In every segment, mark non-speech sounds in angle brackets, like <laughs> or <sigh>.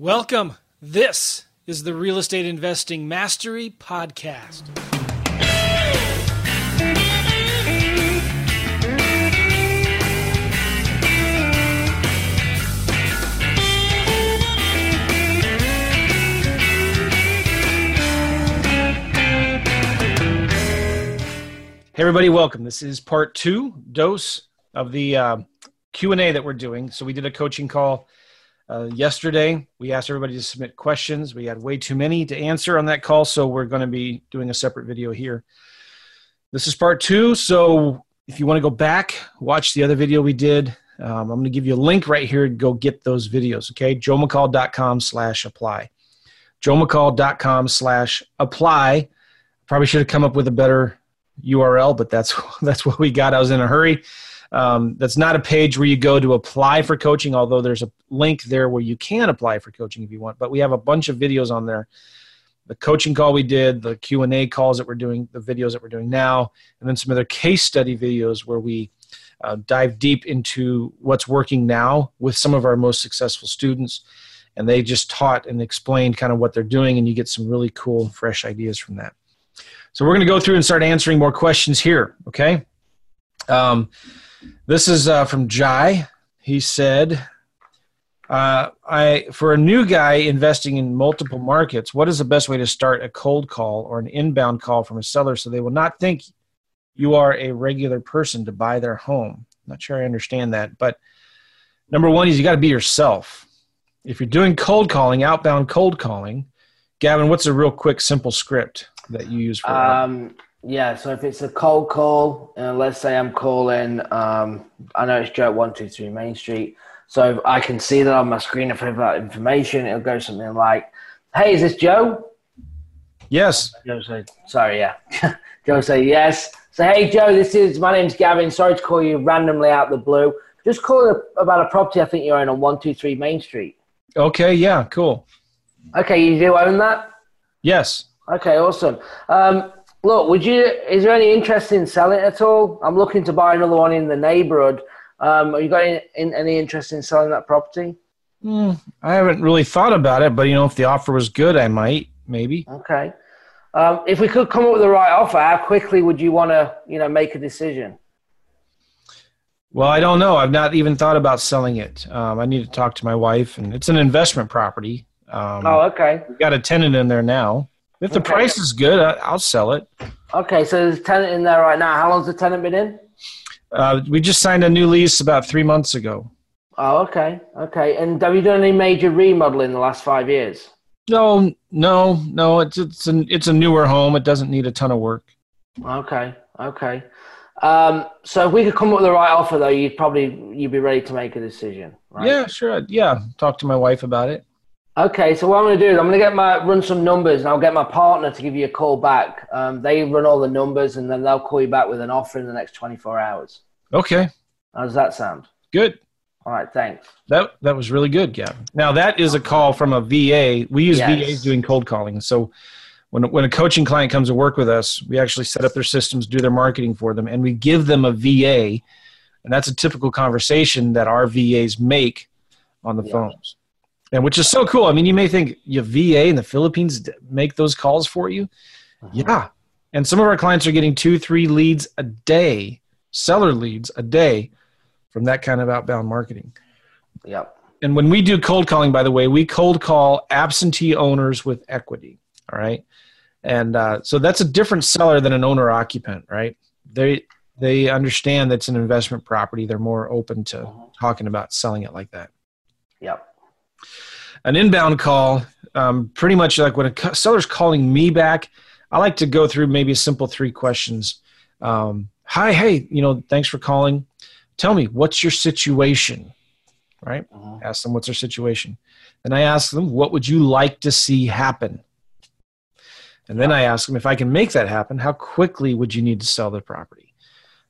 Welcome. This is the Real Estate Investing Mastery Podcast. Hey everybody, welcome. This is part two dose of the uh, Q and A that we're doing. So we did a coaching call uh, yesterday. We asked everybody to submit questions. We had way too many to answer on that call, so we're going to be doing a separate video here. This is part two. So if you want to go back, watch the other video we did. Um, I'm going to give you a link right here to go get those videos. Okay, joemccall.com slash apply. joemccall.com slash apply. Probably should have come up with a better URL, but that's <laughs> that's what we got. I was in a hurry. Um, that's not a page where you go to apply for coaching, although there's a link there where you can apply for coaching if you want. But we have a bunch of videos on there. The coaching call we did, the Q and A calls that we're doing, the videos that we're doing now, and then some other case study videos where we uh, dive deep into what's working now with some of our most successful students, and they just taught and explained kind of what they're doing, and you get some really cool, fresh ideas from that. So we're going to go through and start answering more questions here. Okay. Um, this is uh, from Jai. He said, uh, "I for a new guy investing in multiple markets, what is the best way to start a cold call or an inbound call from a seller so they will not think you are a regular person to buy their home?" Not sure I understand that, but number one is you got to be yourself. If you're doing cold calling, outbound cold calling, Gavin, what's a real quick, simple script that you use for um, yeah, so if it's a cold call, uh, let's say I'm calling, um, I know it's Joe one two three Main Street, so I can see that on my screen. If I have that information, it'll go something like, "Hey, is this Joe?" Yes. Joe say, "Sorry, yeah." <laughs> Joe say, "Yes." So, hey, Joe, this is my name's Gavin. Sorry to call you randomly out the blue. Just calling about a property I think you own on one two three Main Street. Okay. Yeah. Cool. Okay, you do own that? Yes. Okay, awesome. Um, look, would you? Is there any interest in selling at all? I'm looking to buy another one in the neighborhood. Um, are you got any, in, any interest in selling that property? Mm, I haven't really thought about it, but you know, if the offer was good, I might maybe. Okay. Um, if we could come up with the right offer, how quickly would you want to, you know, make a decision? Well, I don't know. I've not even thought about selling it. Um, I need to talk to my wife, and it's an investment property. Um, oh, okay. We've got a tenant in there now. If the Okay. price is good, I, I'll sell it. Okay, so there's a tenant in there right now. How long's the tenant been in? Uh, we just signed a new lease about three months ago. Oh, okay, okay. And have you done any major remodeling in the last five years? No, no, no. It's it's a it's a newer home. It doesn't need a ton of work. Okay, okay. Um, so if we could come up with the right offer, though, you'd probably you'd be ready to make a decision, right? Yeah, sure. Yeah, talk to my wife about it. Okay, so what I'm going to do is I'm going to get my run some numbers, and I'll get my partner to give you a call back. Um, they run all the numbers, and then they'll call you back with an offer in the next 24 hours. Okay, How does that sound? good. All right, thanks. That that was really good, Gavin. Now that is a call from a VA. We use Yes. VAs doing cold calling. So when when a coaching client comes to work with us, we actually set up their systems, do their marketing for them, and we give them a VA. And that's a typical conversation that our VAs make on the Yeah. phones. And which is so cool. I mean, you may think your VA in the Philippines make those calls for you. Yeah. And some of our clients are getting two, three leads a day, seller leads a day from that kind of outbound marketing. Yep. And when we do cold calling, by the way, we cold call absentee owners with equity. All right. And uh, so that's a different seller than an owner occupant, right? They they understand that's an investment property. They're more open to Mhm. talking about selling it like that. Yep. An inbound call, um, pretty much like when a seller's calling me back, I like to go through maybe a simple three questions. Um, Hi, hey, you know, thanks for calling. Tell me, what's your situation? Right? Mhm. ask them what's their situation then i ask them what would you like to see happen and then i ask them if i can make that happen how quickly would you need to sell the property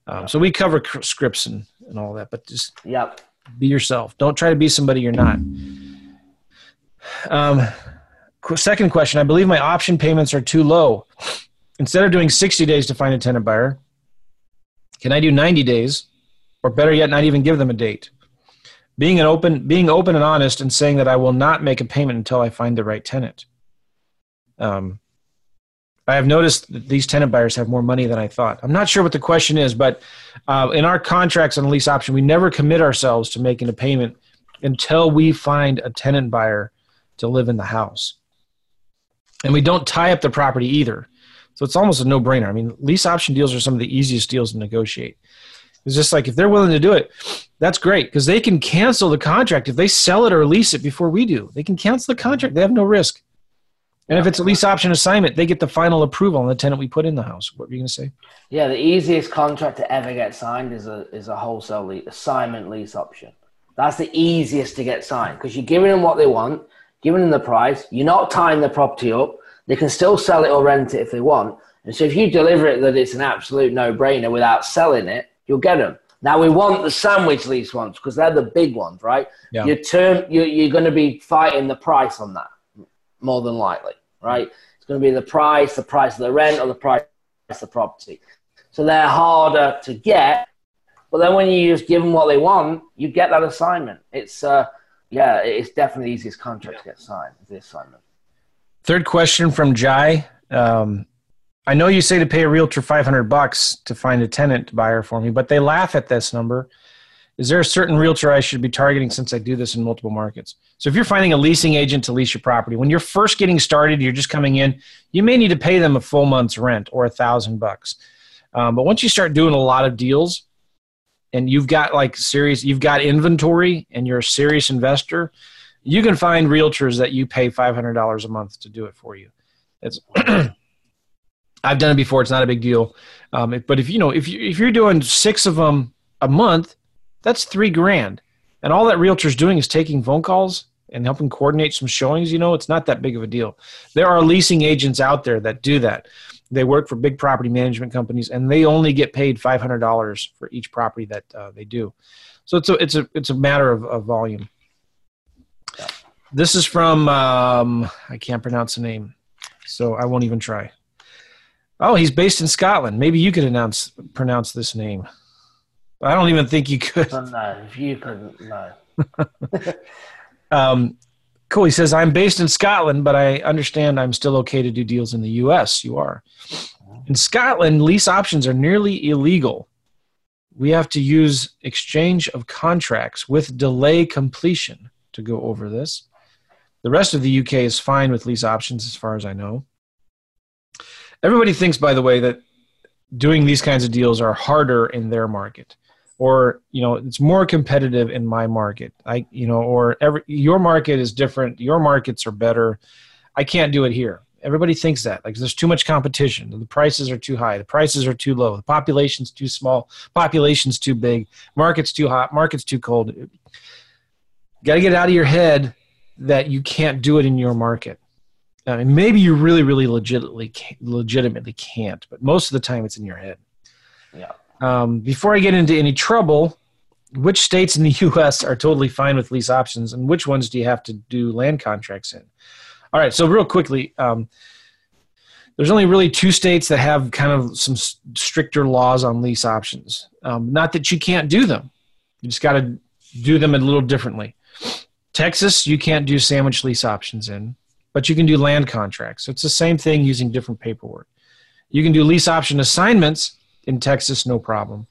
um, so we cover scripts and, and all that but just Yep. be yourself don't try to be somebody you're not um, second question i believe my option payments are too low instead of doing 60 days to find a tenant buyer can i do 90 days or better yet not even give them a date being an open being open and honest and saying that I will not make a payment until I find the right tenant. Um, I have noticed that these tenant buyers have more money than I thought. I'm not sure what the question is, but uh, in our contracts on lease option, we never commit ourselves to making a payment until we find a tenant buyer to live in the house. And we don't tie up the property either. So it's almost a no brainer. I mean, lease option deals are some of the easiest deals to negotiate. It's just like if they're willing to do it, that's great because they can cancel the contract if they sell it or lease it before we do. They can cancel the contract. They have no risk. And if it's a lease option assignment, they get the final approval on the tenant we put in the house. What were you going to say? Yeah, the easiest contract to ever get signed is a is a wholesale lease, assignment lease option. That's the easiest to get signed because you're giving them what they want, giving them the price. You're not tying the property up. They can still sell it or rent it if they want. And so if you deliver it that it's an absolute no brainer without selling it, you'll get them. Now we want the sandwich lease ones because they're the big ones, right? Yeah. Your term, you're, you're going to be fighting the price on that more than likely, right? It's going to be the price, the price of the rent, or the price of the property. So they're harder to get, but then when you just give them what they want, you get that assignment. It's uh, yeah, it's definitely the easiest contract to get signed. The assignment. Third question from Jai. Um, I know you say to pay a realtor 500 bucks to find a tenant buyer for me, but they laugh at this number. Is there a certain realtor I should be targeting since I do this in multiple markets? So if you're finding a leasing agent to lease your property, when you're first getting started, you're just coming in, you may need to pay them a full month's rent or a thousand bucks. Um, but once you start doing a lot of deals and you've got like serious, you've got inventory and you're a serious investor, you can find realtors that you pay $500 a month to do it for you. It's <clears throat> I've done it before. It's not a big deal. Um, but if you know, if you if you're doing six of them a month, that's three grand, and all that realtor's doing is taking phone calls and helping coordinate some showings. You know, it's not that big of a deal. There are leasing agents out there that do that. They work for big property management companies, and they only get paid five hundred dollars for each property that uh, they do. So it's a it's a it's a matter of, of volume. This is from um, I can't pronounce the name, so I won't even try. Oh, he's based in Scotland. Maybe you could announce pronounce this name. I don't even think you could. Oh, no, if you couldn't, no. <laughs> <laughs> um, cool. He says, I'm based in Scotland, but I understand I'm still okay to do deals in the U.S. You are. In Scotland, lease options are nearly illegal. We have to use exchange of contracts with delay completion to go over this. The rest of the UK is fine with lease options, as far as I know. Everybody thinks, by the way, that doing these kinds of deals are harder in their market or you know it's more competitive in my market. I you know or every your market is different. Your markets are better. I can't do it here. Everybody thinks that like there's too much competition. The prices are too high. The prices are too low. The population's too small. Population's too big. Market's too hot. Market's too cold. Got to get out of your head that you can't do it in your market. I mean, maybe you really, really legitimately, legitimately can't, but most of the time it's in your head. Yeah. Um, before I get into any trouble, which states in the <laughs> U.S. are totally fine with lease options, and which ones do you have to do land contracts in? All right, so real quickly, um, there's only really two states that have kind of some stricter laws on lease options. Um, not that you can't do them, you just got to do them a little differently. Texas, you can't do sandwich lease options in but you can do land contracts. So it's the same thing using different paperwork. You can do lease option assignments in Texas, no problem.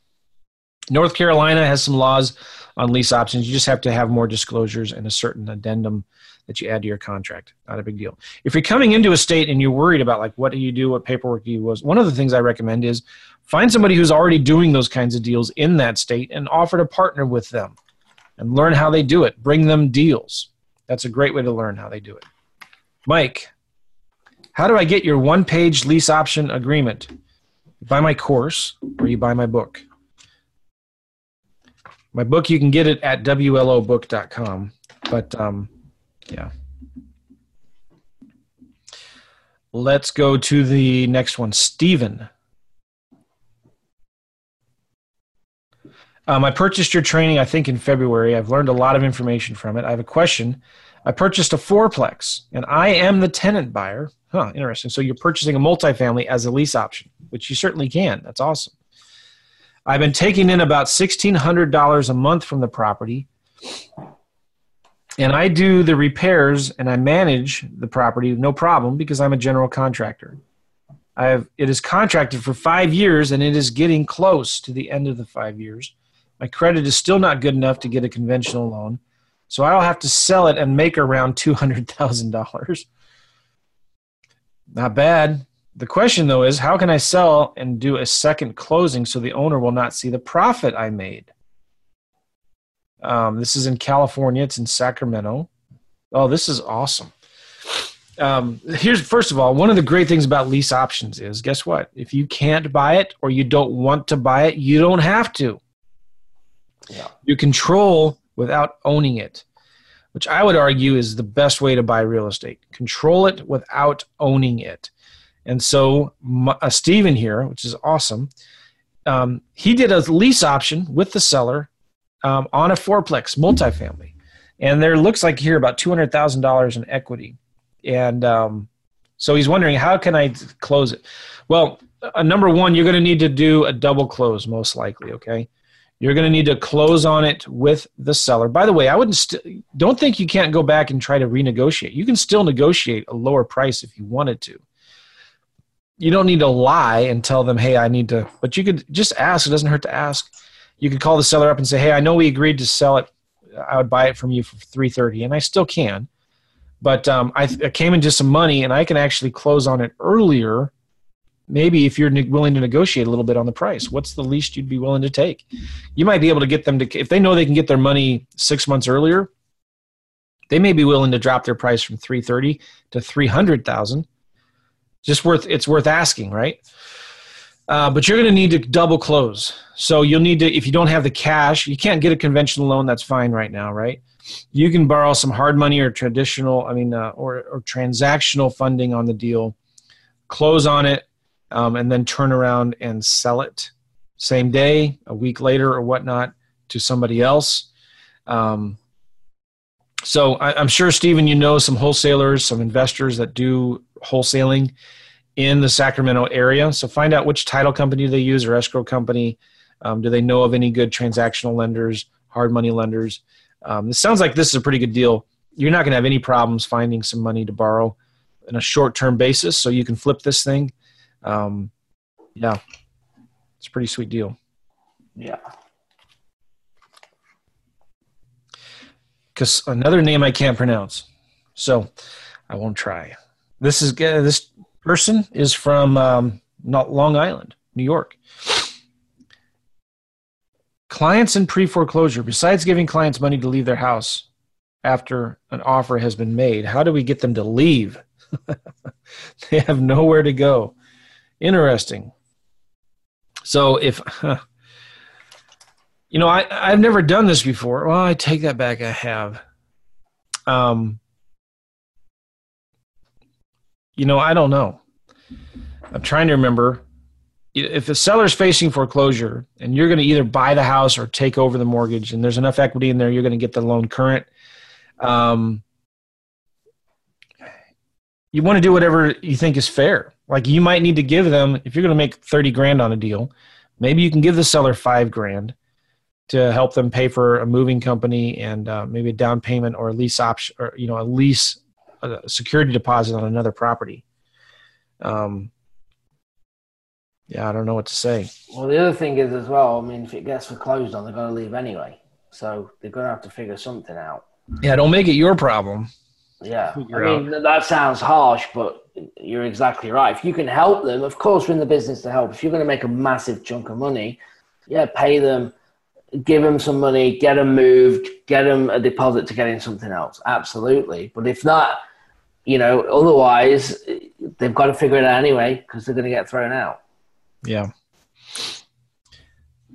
North Carolina has some laws on lease options. You just have to have more disclosures and a certain addendum that you add to your contract. Not a big deal. If you're coming into a state and you're worried about like what do you do, what paperwork do you was, one of the things I recommend is find somebody who's already doing those kinds of deals in that state and offer to partner with them and learn how they do it. Bring them deals. That's a great way to learn how they do it. Mike, how do I get your one page lease option agreement? Buy my course or you buy my book. My book, you can get it at WLObook.com. But um, yeah. Let's go to the next one. Stephen. Um, I purchased your training, I think, in February. I've learned a lot of information from it. I have a question. I purchased a fourplex and I am the tenant buyer. Huh, interesting. So you're purchasing a multifamily as a lease option, which you certainly can. That's awesome. I've been taking in about $1,600 a month from the property. And I do the repairs and I manage the property, no problem, because I'm a general contractor. I have it is contracted for five years and it is getting close to the end of the five years. My credit is still not good enough to get a conventional loan. So I'll have to sell it and make around $200,000. Not bad. The question though is how can I sell and do a second closing so the owner will not see the profit I made? Um, this is in California. It's in Sacramento. Oh, this is awesome. Um, here's first of all, one of the great things about lease options is guess what? If you can't buy it or you don't want to buy it, you don't have to. Yeah. You control without owning it, which I would argue is the best way to buy real estate. Control it without owning it. And so, uh, Steven here, which is awesome, um, he did a lease option with the seller um, on a fourplex multifamily. And there looks like here about $200,000 in equity. And um, so he's wondering, how can I close it? Well, uh, number one, you're going to need to do a double close, most likely, okay? You're going to need to close on it with the seller. By the way, I wouldn't don't think you can't go back and try to renegotiate. You can still negotiate a lower price if you wanted to. You don't need to lie and tell them, "Hey, I need to," but you could just ask. It doesn't hurt to ask. You could call the seller up and say, "Hey, I know we agreed to sell it. I would buy it from you for 330 and I still can. But um, I, I came into some money and I can actually close on it earlier maybe if you're willing to negotiate a little bit on the price what's the least you'd be willing to take you might be able to get them to if they know they can get their money six months earlier they may be willing to drop their price from 330 to 300000 just worth it's worth asking right? Uh, but you're going to need to double close. So you'll need to if you don't have the cash you can't get a conventional loan that's fine right now right? You can borrow some hard money or traditional i mean uh, or, or transactional funding on the deal close on it um, and then turn around and sell it same day, a week later, or whatnot to somebody else. Um, so I, am sure, Stephen, you know some wholesalers, some investors that do wholesaling in the Sacramento area. So find out which title company they use or escrow company. Um, do they know of any good transactional lenders, hard money lenders? Um, this sounds like this is a pretty good deal. You're not going to have any problems finding some money to borrow in a short term basis. So you can flip this thing um, yeah, it's a pretty sweet deal. Yeah. Because another name I can't pronounce, so I won't try. This is uh, this person is from um, not Long Island, New York. Clients in pre foreclosure, besides giving clients money to leave their house after an offer has been made, how do we get them to leave? <laughs> they have nowhere to go. Interesting. So if <laughs> you know, I I've never done this before. Well, I take that back. I have. Um, you know, I don't know. I'm trying to remember if the seller's facing foreclosure and you're going to either buy the house or take over the mortgage and there's enough equity in there you're going to get the loan current um, you want to do whatever you think is fair like you might need to give them if you're going to make 30 grand on a deal, maybe you can give the seller 5 grand to help them pay for a moving company and uh, maybe a down payment or a lease option or you know a lease a security deposit on another property. Um, yeah, I don't know what to say. Well, the other thing is as well. I mean, if it gets foreclosed on, they're going to leave anyway, so they're going to have to figure something out. Yeah, don't make it your problem. Yeah, I mean out. that sounds harsh, but you're exactly right. If you can help them, of course, we're in the business to help. If you're going to make a massive chunk of money, yeah, pay them, give them some money, get them moved, get them a deposit to get in something else. Absolutely. But if not, you know, otherwise, they've got to figure it out anyway because they're going to get thrown out. Yeah.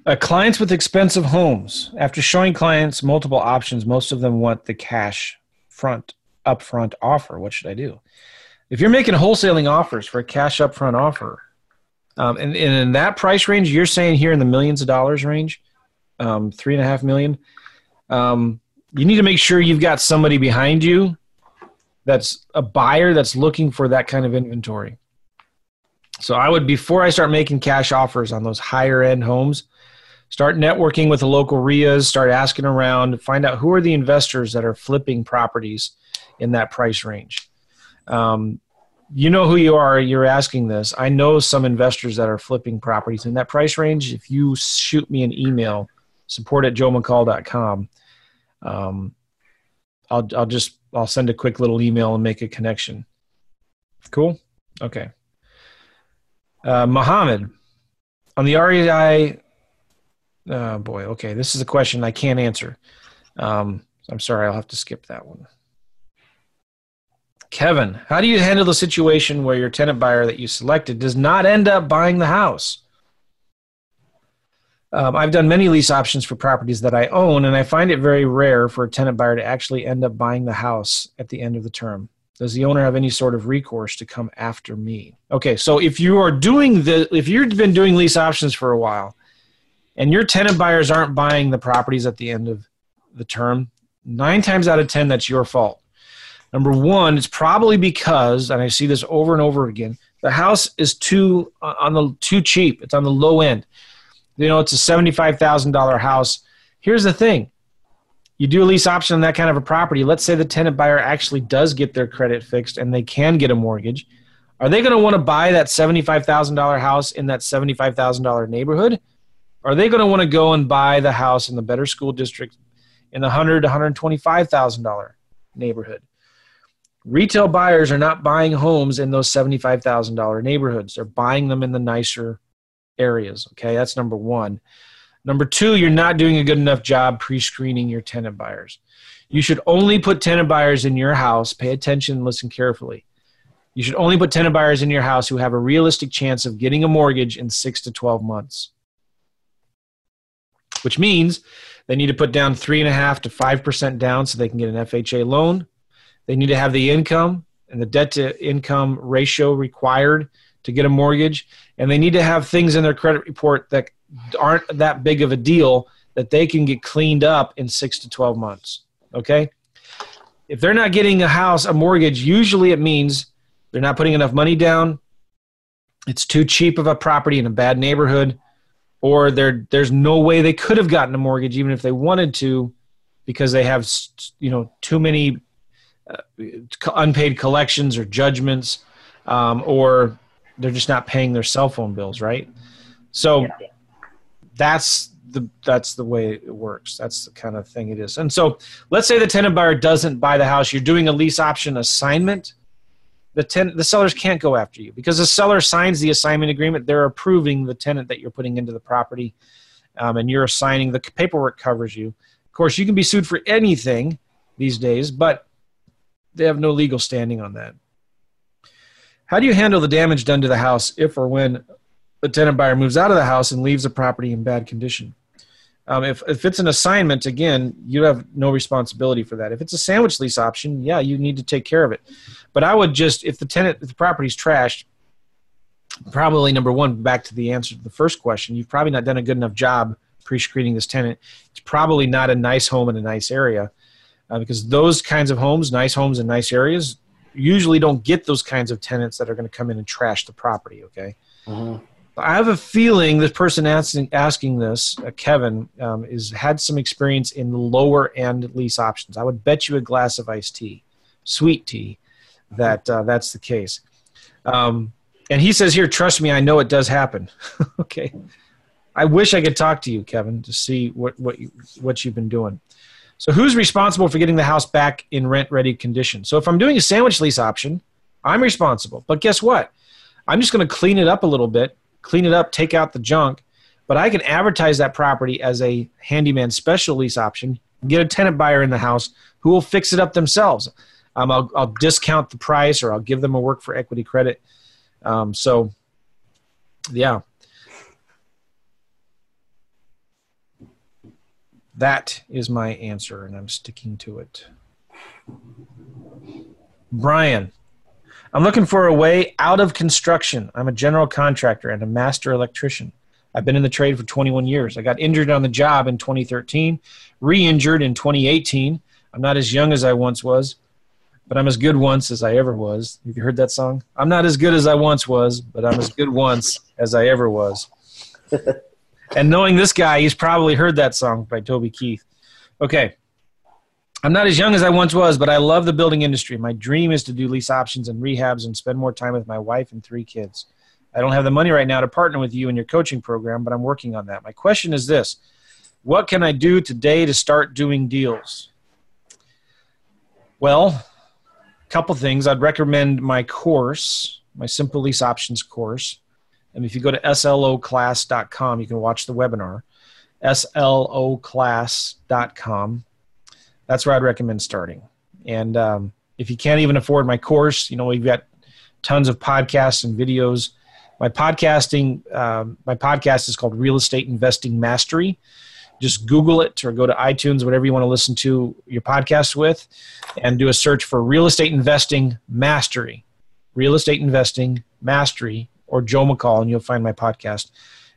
Uh, clients with expensive homes. After showing clients multiple options, most of them want the cash front upfront offer. What should I do? if you're making wholesaling offers for a cash upfront offer, um, and, and, in that price range, you're saying here in the millions of dollars range, um, three and a half million, um, you need to make sure you've got somebody behind you that's a buyer that's looking for that kind of inventory. So I would, before I start making cash offers on those higher end homes, Start networking with the local REIAs, start asking around, find out who are the investors that are flipping properties in that price range. Um, you know who you are, you're asking this. I know some investors that are flipping properties in that price range. If you shoot me an email, support at joemccall.com, um, I'll, I'll just, I'll send a quick little email and make a connection. Cool? Okay. Uh, Mohammed, on the REI Oh boy. Okay, this is a question I can't answer. Um, I'm sorry, I'll have to skip that one. Kevin, how do you handle the situation where your tenant buyer that you selected does not end up buying the house? Um, I've done many lease options for properties that I own, and I find it very rare for a tenant buyer to actually end up buying the house at the end of the term. Does the owner have any sort of recourse to come after me? Okay, so if you are doing the, if you've been doing lease options for a while, and your tenant buyers aren't buying the properties at the end of the term, nine times out of 10, that's your fault. Number one, it's probably because, and I see this over and over again, the house is too uh, on the too cheap. It's on the low end. You know, it's a seventy-five thousand dollar house. Here's the thing: you do a lease option on that kind of a property. Let's say the tenant buyer actually does get their credit fixed and they can get a mortgage. Are they going to want to buy that seventy-five thousand dollar house in that seventy-five thousand dollar neighborhood? Are they going to want to go and buy the house in the better school district in the hundred to hundred twenty-five thousand dollar neighborhood? Retail buyers are not buying homes in those seventy-five thousand dollar neighborhoods. They're buying them in the nicer areas. Okay, that's number one. Number two, you're not doing a good enough job pre-screening your tenant buyers. You should only put tenant buyers in your house. Pay attention listen carefully. You should only put tenant buyers in your house who have a realistic chance of getting a mortgage in six to 12 months which means they need to put down three and a half to five percent down so they can get an FHA loan. They need to have the income and the debt to income ratio required to get a mortgage, and they need to have things in their credit report that aren't that big of a deal that they can get cleaned up in six to 12 months. Okay? If they're not getting a house, a mortgage, usually it means they're not putting enough money down. It's too cheap of a property in a bad neighborhood or there's no way they could have gotten a mortgage even if they wanted to because they have you know too many uh, unpaid collections or judgments um, or they're just not paying their cell phone bills right so yeah. that's the that's the way it works that's the kind of thing it is and so let's say the tenant buyer doesn't buy the house you're doing a lease option assignment the ten, the sellers can't go after you because the seller signs the assignment agreement. They're approving the tenant that you're putting into the property, um, and you're assigning the paperwork covers you. Of course, you can be sued for anything these days, but they have no legal standing on that. How do you handle the damage done to the house if or when the tenant buyer moves out of the house and leaves the property in bad condition? Um, if, if it's an assignment, again, you have no responsibility for that. If it's a sandwich lease option, yeah, you need to take care of it. But I would just, if the tenant, if the property's trashed, probably number one, back to the answer to the first question, you've probably not done a good enough job pre-screening this tenant. It's probably not a nice home in a nice area uh, because those kinds of homes, nice homes in nice areas, usually don't get those kinds of tenants that are going to come in and trash the property. Okay. Mm-hmm. I have a feeling this person asking, asking this, uh, Kevin, um, is had some experience in lower end lease options. I would bet you a glass of iced tea, sweet tea, that uh, that's the case. Um, and he says here, trust me, I know it does happen. <laughs> okay. I wish I could talk to you, Kevin, to see what what you, what you've been doing. So who's responsible for getting the house back in rent ready condition? So if I'm doing a sandwich lease option, I'm responsible. But guess what? I'm just going to clean it up a little bit clean it up, take out the junk. But I can advertise that property as a handyman special lease option, get a tenant buyer in the house who will fix it up themselves. Um, I'll, I'll, discount the price or I'll give them a work for equity credit. Um, so, yeah. That is my answer, and I'm sticking to it. Brian, I'm looking for a way out of construction. I'm a general contractor and a master electrician. I've been in the trade for 21 years. I got injured on the job in 2013, re injured in 2018. I'm not as young as I once was, but I'm as good once as I ever was. Have you heard that song? I'm not as good as I once was, but I'm as good once as I ever was. <laughs> and knowing this guy, he's probably heard that song by Toby Keith. Okay. I'm not as young as I once was, but I love the building industry. My dream is to do lease options and rehabs and spend more time with my wife and three kids. I don't have the money right now to partner with you in your coaching program, but I'm working on that. My question is this What can I do today to start doing deals? Well, a couple things. I'd recommend my course, my Simple Lease Options course. And if you go to sloclass.com, you can watch the webinar. sloclass.com. That's where I'd recommend starting. And um, if you can't even afford my course, you know, we've got tons of podcasts and videos. My podcasting, um, my podcast is called Real Estate Investing Mastery. Just Google it or go to iTunes, whatever you want to listen to your podcast with, and do a search for Real Estate Investing Mastery. Real Estate Investing Mastery or Joe McCall, and you'll find my podcast.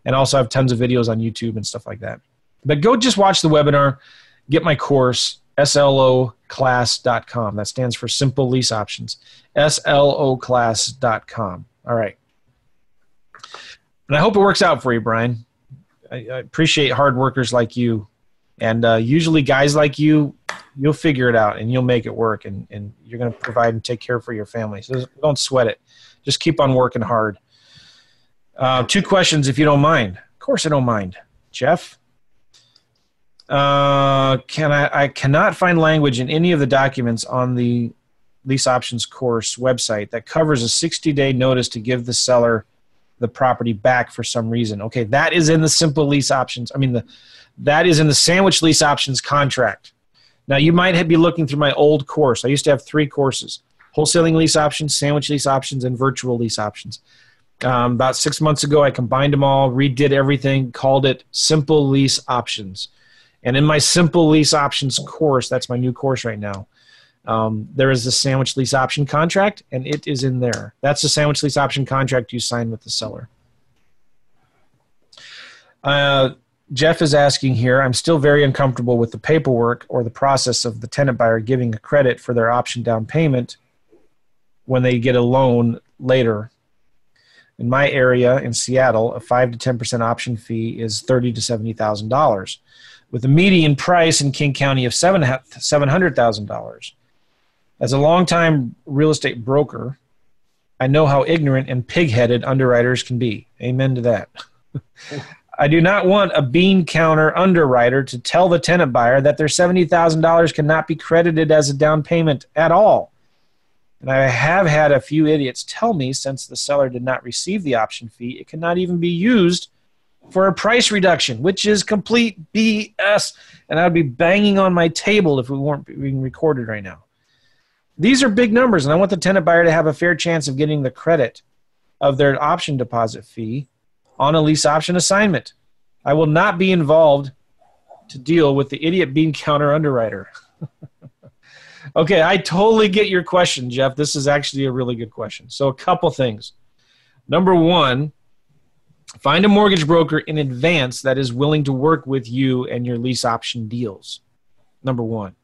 And also, I have tons of videos on YouTube and stuff like that. But go just watch the webinar, get my course, sloclass.com. That stands for Simple Lease Options. sloclass.com. All right. And I hope it works out for you, Brian. I, I appreciate hard workers like you. And uh, usually, guys like you, you'll figure it out and you'll make it work. And, and you're going to provide and take care for your family. So don't sweat it. Just keep on working hard. Uh, two questions, if you don't mind. Of course, I don't mind. Jeff, uh, can I? I cannot find language in any of the documents on the lease options course website that covers a 60-day notice to give the seller the property back for some reason. Okay, that is in the simple lease options. I mean, the that is in the sandwich lease options contract. Now, you might be looking through my old course. I used to have three courses: wholesaling lease options, sandwich lease options, and virtual lease options. Um, about six months ago, I combined them all, redid everything, called it Simple Lease Options. And in my Simple Lease Options course, that's my new course right now, um, there is a sandwich lease option contract, and it is in there. That's the sandwich lease option contract you sign with the seller. Uh, Jeff is asking here I'm still very uncomfortable with the paperwork or the process of the tenant buyer giving a credit for their option down payment when they get a loan later in my area in Seattle, a five to ten percent option fee is thirty to seventy thousand dollars, with a median price in King County of seven seven hundred thousand dollars. As a longtime real estate broker, I know how ignorant and pig-headed underwriters can be. Amen to that. <laughs> I do not want a bean counter underwriter to tell the tenant buyer that their $70,000 cannot be credited as a down payment at all. And I have had a few idiots tell me since the seller did not receive the option fee, it cannot even be used for a price reduction, which is complete BS. And I'd be banging on my table if we weren't being recorded right now. These are big numbers, and I want the tenant buyer to have a fair chance of getting the credit of their option deposit fee on a lease option assignment. I will not be involved to deal with the idiot bean counter underwriter. <laughs> Okay, I totally get your question, Jeff. This is actually a really good question. So, a couple things. Number one, find a mortgage broker in advance that is willing to work with you and your lease option deals. Number one,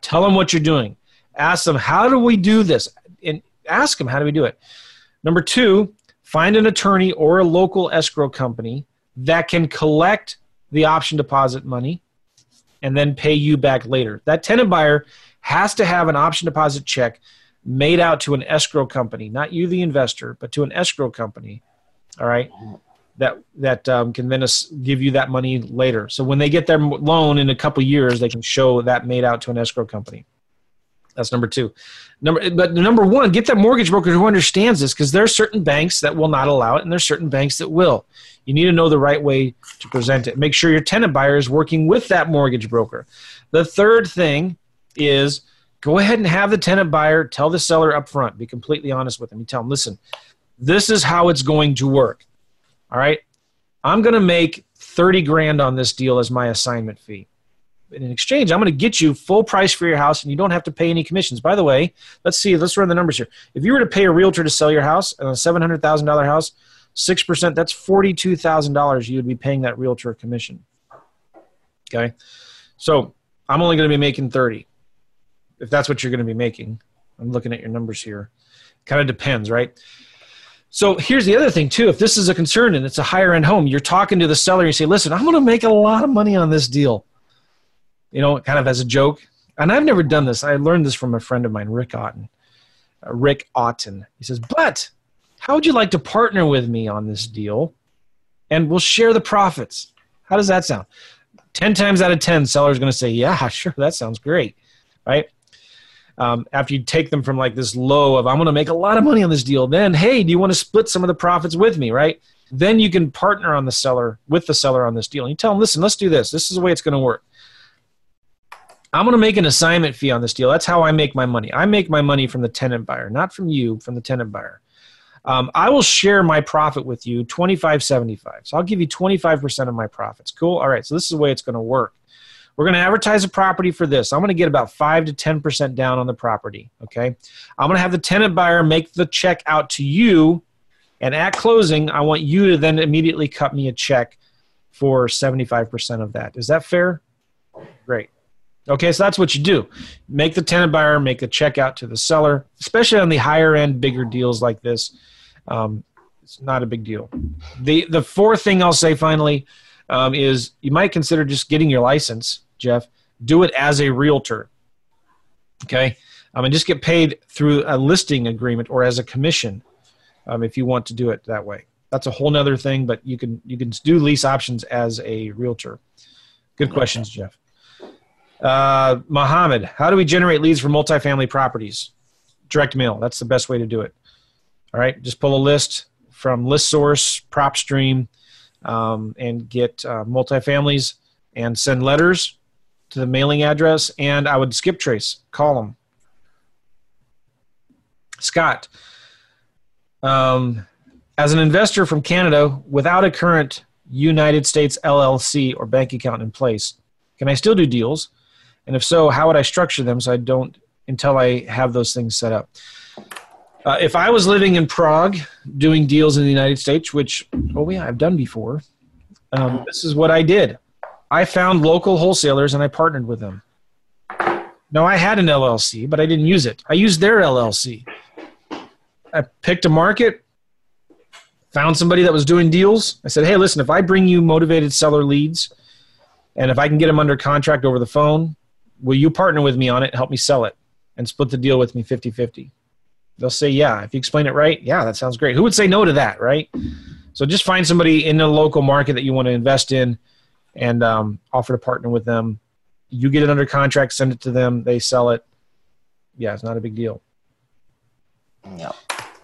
tell them what you're doing. Ask them, how do we do this? And ask them, how do we do it? Number two, find an attorney or a local escrow company that can collect the option deposit money and then pay you back later. That tenant buyer has to have an option deposit check made out to an escrow company, not you, the investor, but to an escrow company. All right. That that um, can then give you that money later. So when they get their loan in a couple years, they can show that made out to an escrow company. That's number two. Number, but number one, get that mortgage broker who understands this because there are certain banks that will not allow it, and there's certain banks that will. You need to know the right way to present it. Make sure your tenant buyer is working with that mortgage broker. The third thing is go ahead and have the tenant buyer tell the seller up front, be completely honest with them. You tell them, listen, this is how it's going to work. All right. I'm going to make 30 grand on this deal as my assignment fee. In exchange, I'm going to get you full price for your house and you don't have to pay any commissions. By the way, let's see, let's run the numbers here. If you were to pay a realtor to sell your house, a $700,000 house, 6%, that's $42,000 you would be paying that realtor commission. Okay. So I'm only going to be making 30 if that's what you're going to be making. I'm looking at your numbers here. Kind of depends, right? So here's the other thing too. If this is a concern and it's a higher end home, you're talking to the seller. You say, "Listen, I'm going to make a lot of money on this deal." You know, kind of as a joke. And I've never done this. I learned this from a friend of mine, Rick Otton. Uh, Rick Otton. He says, "But how would you like to partner with me on this deal, and we'll share the profits?" How does that sound? Ten times out of ten, seller's going to say, "Yeah, <laughs> sure, that sounds great." Right? Um, after you take them from like this low of I'm going to make a lot of money on this deal, then hey, do you want to split some of the profits with me, right? Then you can partner on the seller with the seller on this deal. And you tell them, listen, let's do this. This is the way it's going to work. I'm going to make an assignment fee on this deal. That's how I make my money. I make my money from the tenant buyer, not from you, from the tenant buyer. Um, I will share my profit with you 25 75. So I'll give you 25% of my profits. Cool. All right. So this is the way it's going to work. We're going to advertise a property for this. I'm going to get about 5 to 10% down on the property. Okay. I'm going to have the tenant buyer make the check out to you. And at closing, I want you to then immediately cut me a check for 75% of that. Is that fair? Great. Okay, so that's what you do. Make the tenant buyer make a check out to the seller, especially on the higher end, bigger deals like this. Um, it's not a big deal. The the fourth thing I'll say finally um, is you might consider just getting your license. Jeff, do it as a realtor. Okay, um, and just get paid through a listing agreement or as a commission um, if you want to do it that way. That's a whole nother thing, but you can you can do lease options as a realtor. Good questions, Jeff. Uh, Mohammed, how do we generate leads for multifamily properties? Direct mail. That's the best way to do it. All right, just pull a list from ListSource, PropStream, um, and get uh, multifamilies and send letters to the mailing address, and I would skip trace, call them. Scott, um, as an investor from Canada without a current United States LLC or bank account in place, can I still do deals? And if so, how would I structure them so I don't until I have those things set up? Uh, if I was living in Prague doing deals in the United States, which, oh yeah, I've done before, um, this is what I did. I found local wholesalers and I partnered with them. No, I had an LLC, but I didn't use it. I used their LLC. I picked a market, found somebody that was doing deals. I said, hey, listen, if I bring you motivated seller leads and if I can get them under contract over the phone, will you partner with me on it and help me sell it and split the deal with me 50 50? They'll say, yeah. If you explain it right, yeah, that sounds great. Who would say no to that, right? So just find somebody in the local market that you want to invest in and um, offer to partner with them. You get it under contract, send it to them, they sell it. Yeah, it's not a big deal. Yeah.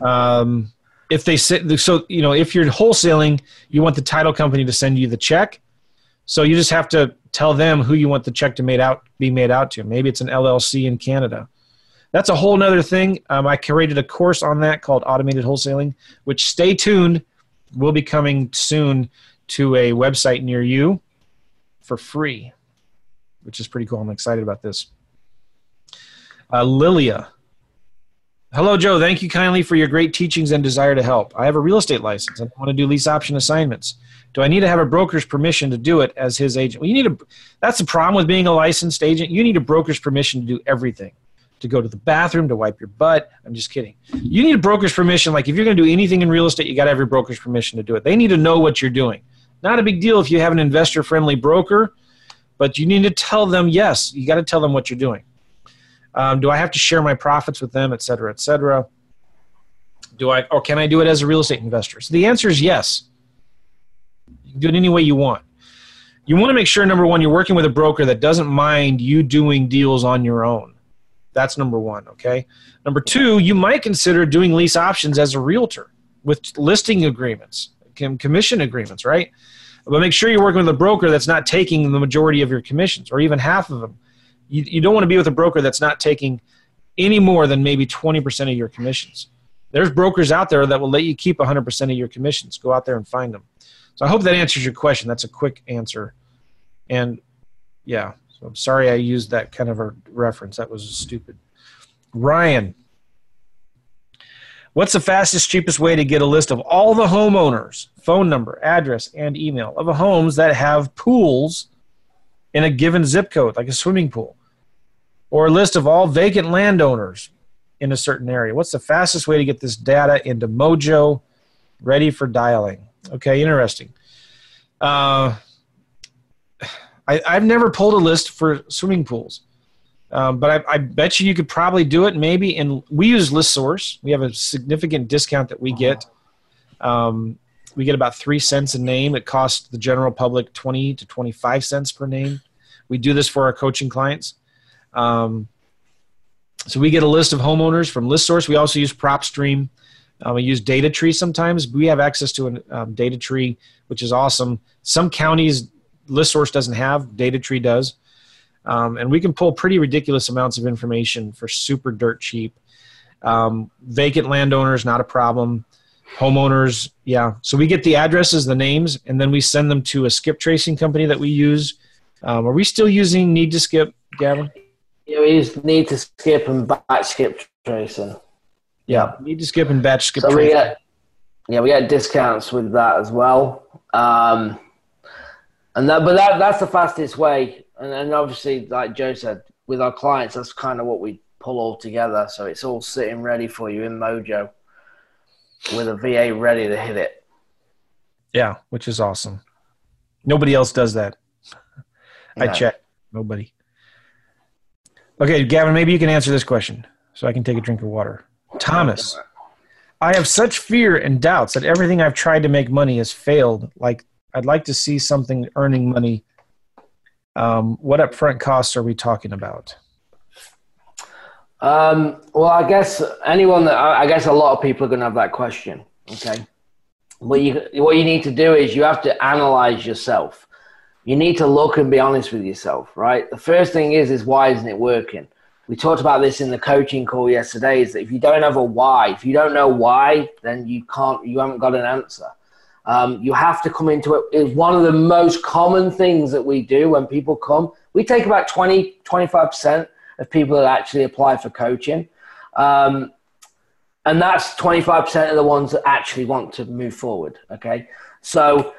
Um, if they say so, you know, if you're wholesaling, you want the title company to send you the check. So you just have to tell them who you want the check to made out be made out to. Maybe it's an LLC in Canada. That's a whole nother thing. Um, I created a course on that called Automated Wholesaling, which stay tuned will be coming soon to a website near you for free, which is pretty cool. I'm excited about this. Uh, Lilia. Hello, Joe. Thank you kindly for your great teachings and desire to help. I have a real estate license and I want to do lease option assignments. Do I need to have a broker's permission to do it as his agent? Well, you need a. That's the problem with being a licensed agent. You need a broker's permission to do everything to go to the bathroom, to wipe your butt. I'm just kidding. You need a broker's permission. Like if you're going to do anything in real estate, you got to have your broker's permission to do it. They need to know what you're doing. Not a big deal if you have an investor friendly broker, but you need to tell them, yes, you got to tell them what you're doing. Um, do I have to share my profits with them, et cetera, et cetera? Do I, or can I do it as a real estate investor? So the answer is yes. You can do it any way you want. You want to make sure, number one, you're working with a broker that doesn't mind you doing deals on your own that's number one, okay? Number two, you might consider doing lease options as a realtor with listing agreements, commission agreements, right? But make sure you're working with a broker that's not taking the majority of your commissions or even half of them. You, you don't want to be with a broker that's not taking any more than maybe 20% of your commissions. There's brokers out there that will let you keep 100% of your commissions. Go out there and find them. So I hope that answers your question. That's a quick answer. And yeah, so I'm sorry I used that kind of a reference. That was stupid. Ryan, what's the fastest, cheapest way to get a list of all the homeowners, phone number, address, and email of homes that have pools in a given zip code, like a swimming pool, or a list of all vacant landowners in a certain area? What's the fastest way to get this data into Mojo ready for dialing. Okay, interesting. Uh, I, I've never pulled a list for swimming pools. Um, but I, I, bet you you could probably do it maybe. And we use ListSource. We have a significant discount that we get. Um, we get about three cents a name. It costs the general public 20 to 25 cents per name. We do this for our coaching clients. Um, so we get a list of homeowners from ListSource. We also use PropStream. Uh, we use DataTree sometimes. We have access to a um, DataTree, which is awesome. Some counties ListSource doesn't have, DataTree does. Um, and we can pull pretty ridiculous amounts of information for super dirt cheap. Um, vacant landowners, not a problem. Homeowners, yeah. So we get the addresses, the names, and then we send them to a skip tracing company that we use. Um, are we still using Need to Skip, Gavin? Yeah, we use Need to Skip and Batch Skip Tracing. Yeah, Need to Skip and Batch Skip so Tracing. We get, yeah, we get discounts with that as well. Um, and that, but that that's the fastest way. And, and obviously, like Joe said, with our clients, that's kind of what we pull all together. So it's all sitting ready for you in Mojo with a VA ready to hit it. Yeah, which is awesome. Nobody else does that. I check. Nobody. Okay, Gavin, maybe you can answer this question so I can take a drink of water. Thomas, I have such fear and doubts that everything I've tried to make money has failed. Like I'd like to see something earning money. Um, what upfront costs are we talking about? Um, well, I guess anyone that I guess a lot of people are going to have that question. Okay, what you what you need to do is you have to analyze yourself. You need to look and be honest with yourself. Right. The first thing is is why isn't it working? We talked about this in the coaching call yesterday. Is that if you don't have a why, if you don't know why, then you can't. You haven't got an answer. Um, you have to come into it. It's one of the most common things that we do when people come. We take about 20, 25% of people that actually apply for coaching. Um, and that's 25% of the ones that actually want to move forward. Okay. So,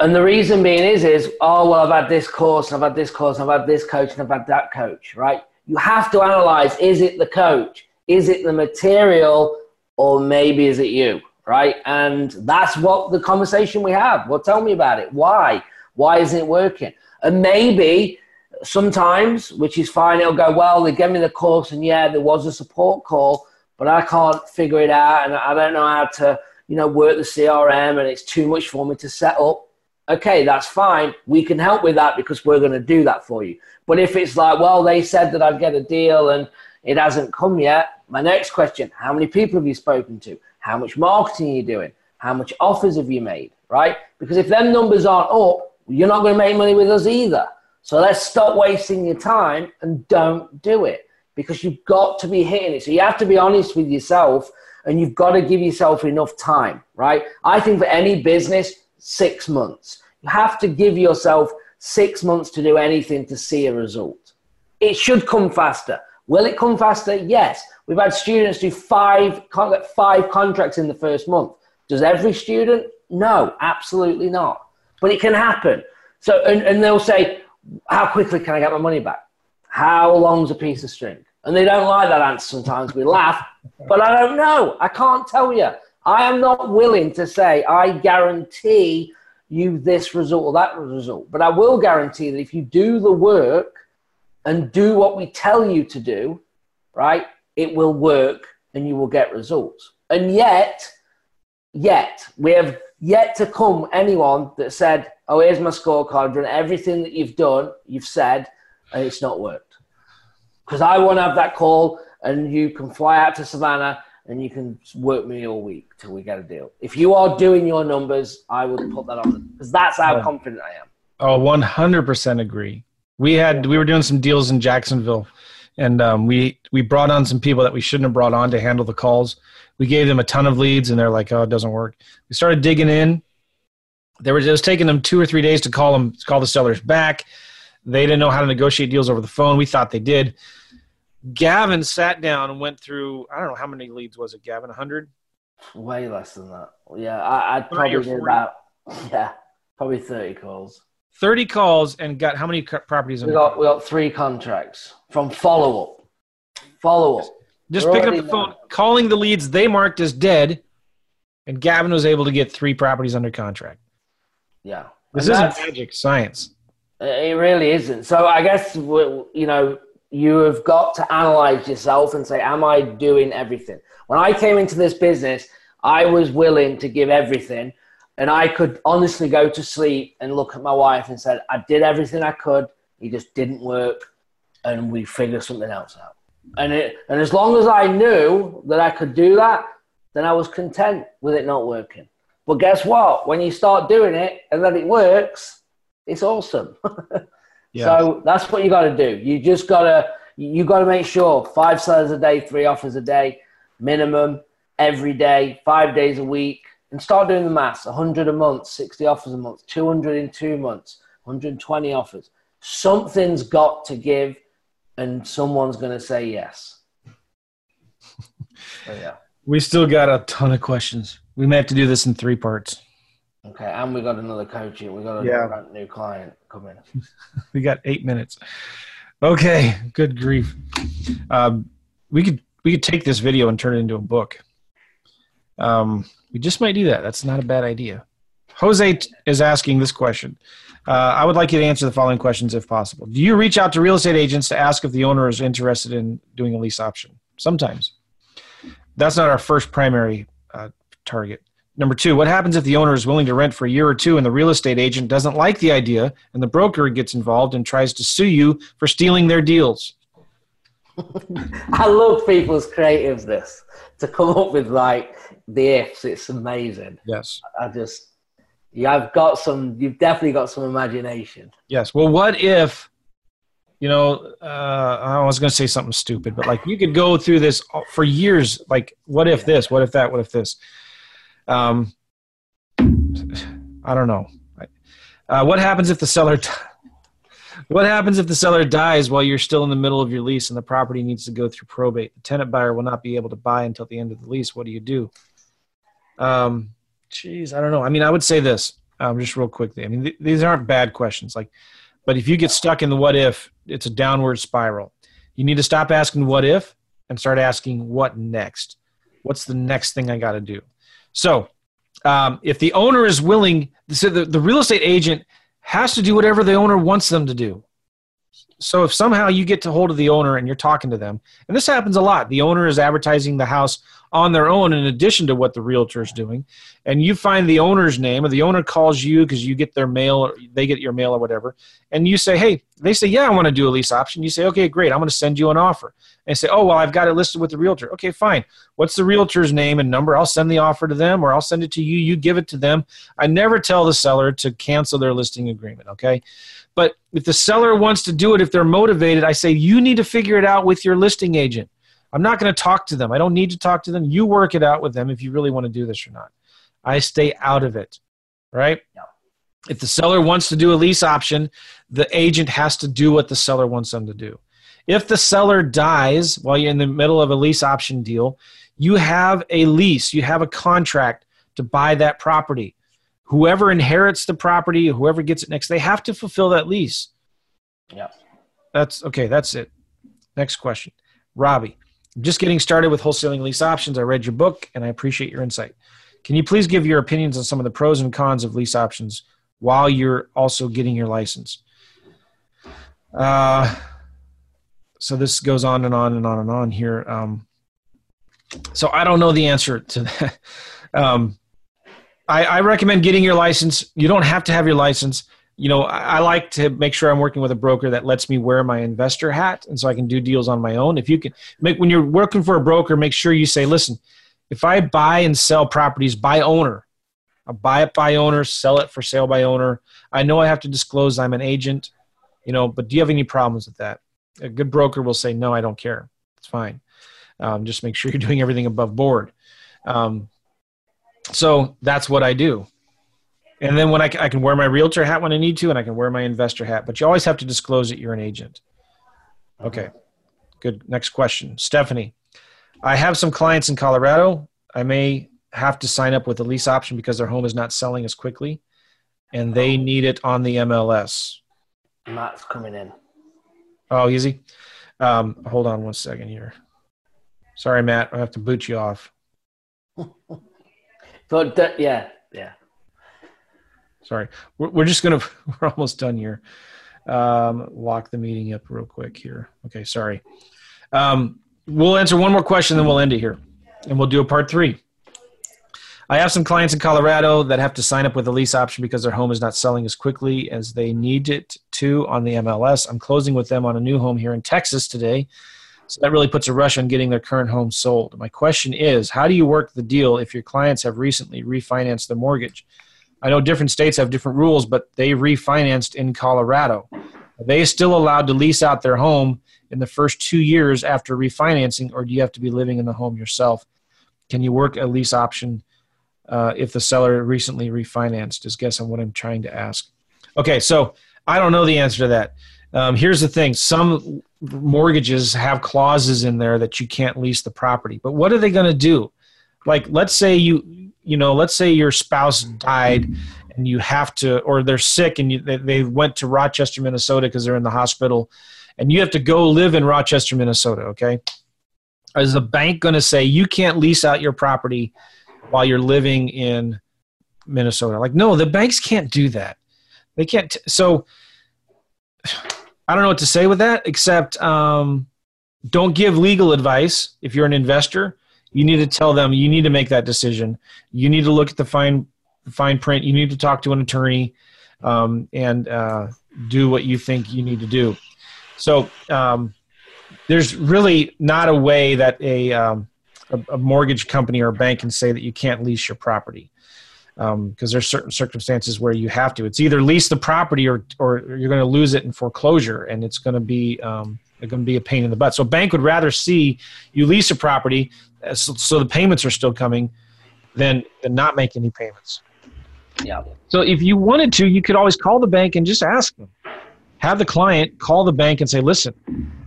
and the reason being is, is, oh, well, I've had this course, I've had this course, I've had this coach, and I've had that coach, right? You have to analyze is it the coach? Is it the material? Or maybe is it you? Right? And that's what the conversation we have. Well, tell me about it. Why? Why isn't it working? And maybe sometimes, which is fine, it'll go, well, they gave me the course and yeah, there was a support call, but I can't figure it out and I don't know how to, you know, work the CRM and it's too much for me to set up. Okay, that's fine. We can help with that because we're going to do that for you. But if it's like, well, they said that I'd get a deal and it hasn't come yet, my next question, how many people have you spoken to? How much marketing are you doing? How much offers have you made? Right? Because if them numbers aren't up, you're not going to make money with us either. So let's stop wasting your time and don't do it because you've got to be hitting it. So you have to be honest with yourself and you've got to give yourself enough time, right? I think for any business, six months. You have to give yourself six months to do anything to see a result. It should come faster. Will it come faster? Yes. We've had students do five, five contracts in the first month. Does every student? No, absolutely not. But it can happen. So, and, and they'll say, how quickly can I get my money back? How long's a piece of string? And they don't like that answer sometimes. We laugh, but I don't know. I can't tell you. I am not willing to say, I guarantee you this result or that result. But I will guarantee that if you do the work and do what we tell you to do, right, it will work and you will get results. And yet, yet, we have yet to come anyone that said, Oh, here's my scorecard, and everything that you've done, you've said, and it's not worked. Because I want to have that call, and you can fly out to Savannah and you can work me all week till we get a deal. If you are doing your numbers, I would put that on because that's how oh. confident I am. Oh, 100% agree. We had, we were doing some deals in Jacksonville and um, we we brought on some people that we shouldn't have brought on to handle the calls. We gave them a ton of leads, and they're like, "Oh, it doesn't work." We started digging in. There was it was taking them two or three days to call them call the sellers back. They didn't know how to negotiate deals over the phone. We thought they did. Gavin sat down and went through. I don't know how many leads was it, Gavin? hundred? Way less than that. Yeah, I, would probably do about <laughs> yeah, probably thirty calls. 30 calls and got how many properties? We got, we got three contracts from follow up. Follow up. Just They're picking up the phone, calling the leads they marked as dead, and Gavin was able to get three properties under contract. Yeah. This isn't magic science. It really isn't. So I guess you know you have got to analyze yourself and say, "Am I doing everything?" When I came into this business, I was willing to give everything, and I could honestly go to sleep and look at my wife and said, "I did everything I could. It just didn't work, and we figure something else out." And it, and as long as I knew that I could do that, then I was content with it not working. But guess what? When you start doing it and then it works, it's awesome. <laughs> Yeah. So that's what you got to do. You just gotta you got to make sure five sellers a day, three offers a day, minimum every day, five days a week, and start doing the maths. 100 a month, 60 offers a month, 200 in two months, 120 offers. Something's got to give, and someone's going to say yes. So, yeah. we still got a ton of questions. We may have to do this in three parts. Okay, and we got another coaching. We got a Yeah. new client coming. <laughs> We got eight minutes. Okay, good grief. Um, we could we could take this video and turn it into a book. Um, we just might do that. That's not a bad idea. Jose is asking this question. Uh, I would like you to answer the following questions if possible. Do you reach out to real estate agents to ask if the owner is interested in doing a lease option? Sometimes. That's not our first primary uh, target. Number two, what happens if the owner is willing to rent for a year or two and the real estate agent doesn't like the idea and the broker gets involved and tries to sue you for stealing their deals? <laughs> I love people's creativeness to come up with like the ifs. It's amazing. Yes. I just, yeah, I've got some. You've definitely got some imagination. Yes. Well, what if, you know, uh, I was going to say something stupid, but like you could go through this for years. Like, what if this? What if that? What if this? Um, I don't know. Uh, what happens if the seller? What happens if the seller dies while you're still in the middle of your lease and the property needs to go through probate? The tenant buyer will not be able to buy until the end of the lease. What do you do? Um, geez, I don't know. I mean, I would say this um, just real quickly. I mean, th- these aren't bad questions. Like, but if you get stuck in the what if, it's a downward spiral. You need to stop asking what if and start asking what next. What's the next thing I got to do? So, um, if the owner is willing, so the, the real estate agent has to do whatever the owner wants them to do. So if somehow you get to hold of the owner and you're talking to them, and this happens a lot, the owner is advertising the house on their own in addition to what the realtor is doing, and you find the owner's name, or the owner calls you because you get their mail, or they get your mail or whatever, and you say, "Hey," they say, "Yeah, I want to do a lease option." You say, "Okay, great, I'm going to send you an offer." And say, "Oh, well, I've got it listed with the realtor." Okay, fine. What's the realtor's name and number? I'll send the offer to them, or I'll send it to you. You give it to them. I never tell the seller to cancel their listing agreement. Okay. But if the seller wants to do it, if they're motivated, I say you need to figure it out with your listing agent. I'm not going to talk to them. I don't need to talk to them. You work it out with them if you really want to do this or not. I stay out of it, right? Yeah. If the seller wants to do a lease option, the agent has to do what the seller wants them to do. If the seller dies while you're in the middle of a lease option deal, you have a lease, you have a contract to buy that property whoever inherits the property, whoever gets it next, they have to fulfill that lease. Yeah. That's okay. That's it. Next question. Robbie, I'm just getting started with wholesaling lease options. I read your book and I appreciate your insight. Can you please give your opinions on some of the pros and cons of lease options while you're also getting your license? Uh, so this goes on and on and on and on here. Um, so I don't know the answer to that. <laughs> Um, I, I, recommend getting your license. You don't have to have your license. You know, I, I, like to make sure I'm working with a broker that lets me wear my investor hat, and so I can do deals on my own. If you can make when you're working for a broker, make sure you say, "Listen, if I buy and sell properties by owner, I buy it by owner, sell it for sale by owner. I know I have to disclose I'm an agent, you know, but do you have any problems with that?" A good broker will say, "No, I don't care. It's fine. Um, just make sure you're <laughs> doing everything above board." Um, so that's what I do. And then when I, I, can wear my realtor hat when I need to, and I can wear my investor hat, but you always have to disclose that you're an agent. Okay, good. Next question. Stephanie, I have some clients in Colorado. I may have to sign up with a lease option because their home is not selling as quickly and they need it on the MLS. Matt's coming in. Oh, easy. Um, hold on one second here. Sorry, Matt. I have to boot you off. <laughs> But that, yeah, yeah. Sorry, we're, we're just gonna <laughs> we're almost done here. Um, lock the meeting up real quick here. Okay, sorry. Um, we'll answer one more question, then we'll end it here, and we'll do a part three. I have some clients in Colorado that have to sign up with a lease option because their home is not selling as quickly as they need it to on the MLS. I'm closing with them on a new home here in Texas today. So that really puts a rush on getting their current home sold. My question is how do you work the deal if your clients have recently refinanced their mortgage? I know different states have different rules, but they refinanced in Colorado. They still allowed to lease out their home in the first two years after refinancing, or do you have to be living in the home yourself? Can you work a lease option uh, if the seller recently refinanced? Is guess on what I'm trying to ask. Okay, so I don't know the answer to that. Um, here's the thing: some mortgages have clauses in there that you can't lease the property. But what are they going to do? Like, let's say you, you know, let's say your spouse died and you have to, or they're sick and you, they, they went to Rochester, Minnesota because they're in the hospital, and you have to go live in Rochester, Minnesota. Okay, is the bank going to say you can't lease out your property? while you're living in Minnesota. Like, no, the banks can't do that. They can't. T- so I don't know what to say with that, except um, don't give legal advice. If you're an investor, you need to tell them you need to make that decision. You need to look at the fine fine print. You need to talk to an attorney um, and uh, do what you think you need to do. So um, there's really not a way that a um, a, a, mortgage company or a bank can say that you can't lease your property because um, there's certain circumstances where you have to. It's either lease the property or or you're going to lose it in foreclosure, and it's going to be um, going to be a pain in the butt. So a bank would rather see you lease a property uh, so, so the payments are still coming than than not make any payments. Yeah. So if you wanted to, you could always call the bank and just ask them. Have the client call the bank and say, "Listen,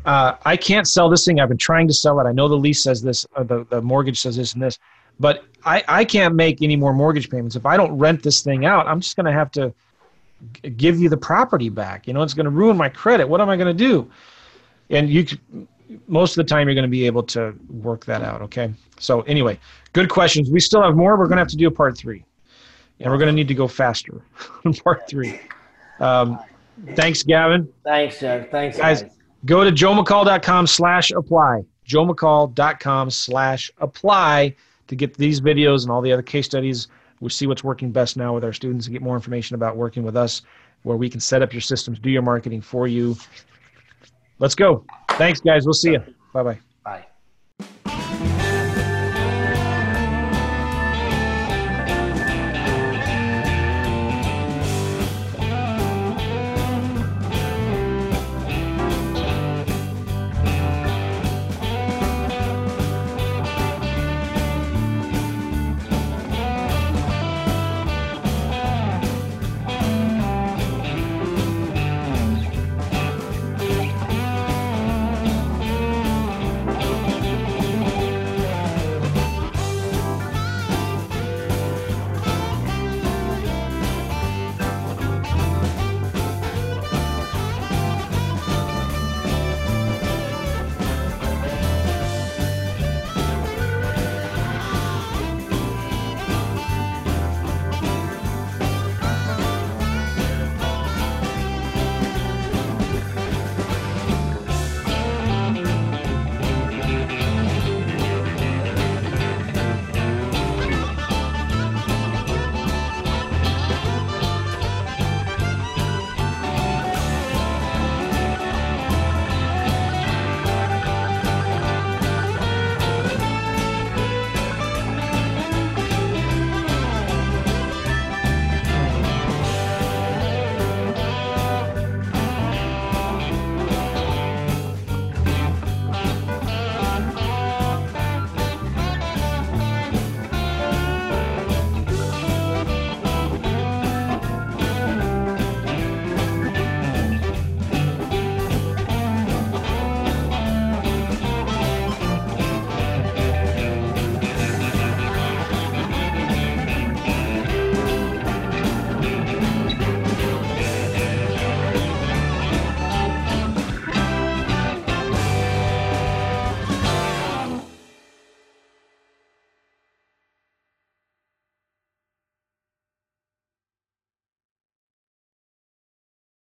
uh, I can't sell this thing. I've been trying to sell it. I know the lease says this, or the, the mortgage says this and this, but I, I can't make any more mortgage payments. If I don't rent this thing out, I'm just going to have to g- give you the property back. You know, it's going to ruin my credit. What am I going to do? And you, most of the time, you're going to be able to work that out. Okay. So anyway, good questions. We still have more. We're going to have to do a part three, and we're going to need to go faster in <laughs> part three. Um, thanks, Gavin. Thanks, Joe. Thanks, guys. guys Go to joemccall.com slash apply. joemccall.com slash apply to get these videos and all the other case studies. We see what's working best now with our students and get more information about working with us where we can set up your systems, do your marketing for you. Let's go. Thanks, guys. We'll see you. Bye bye.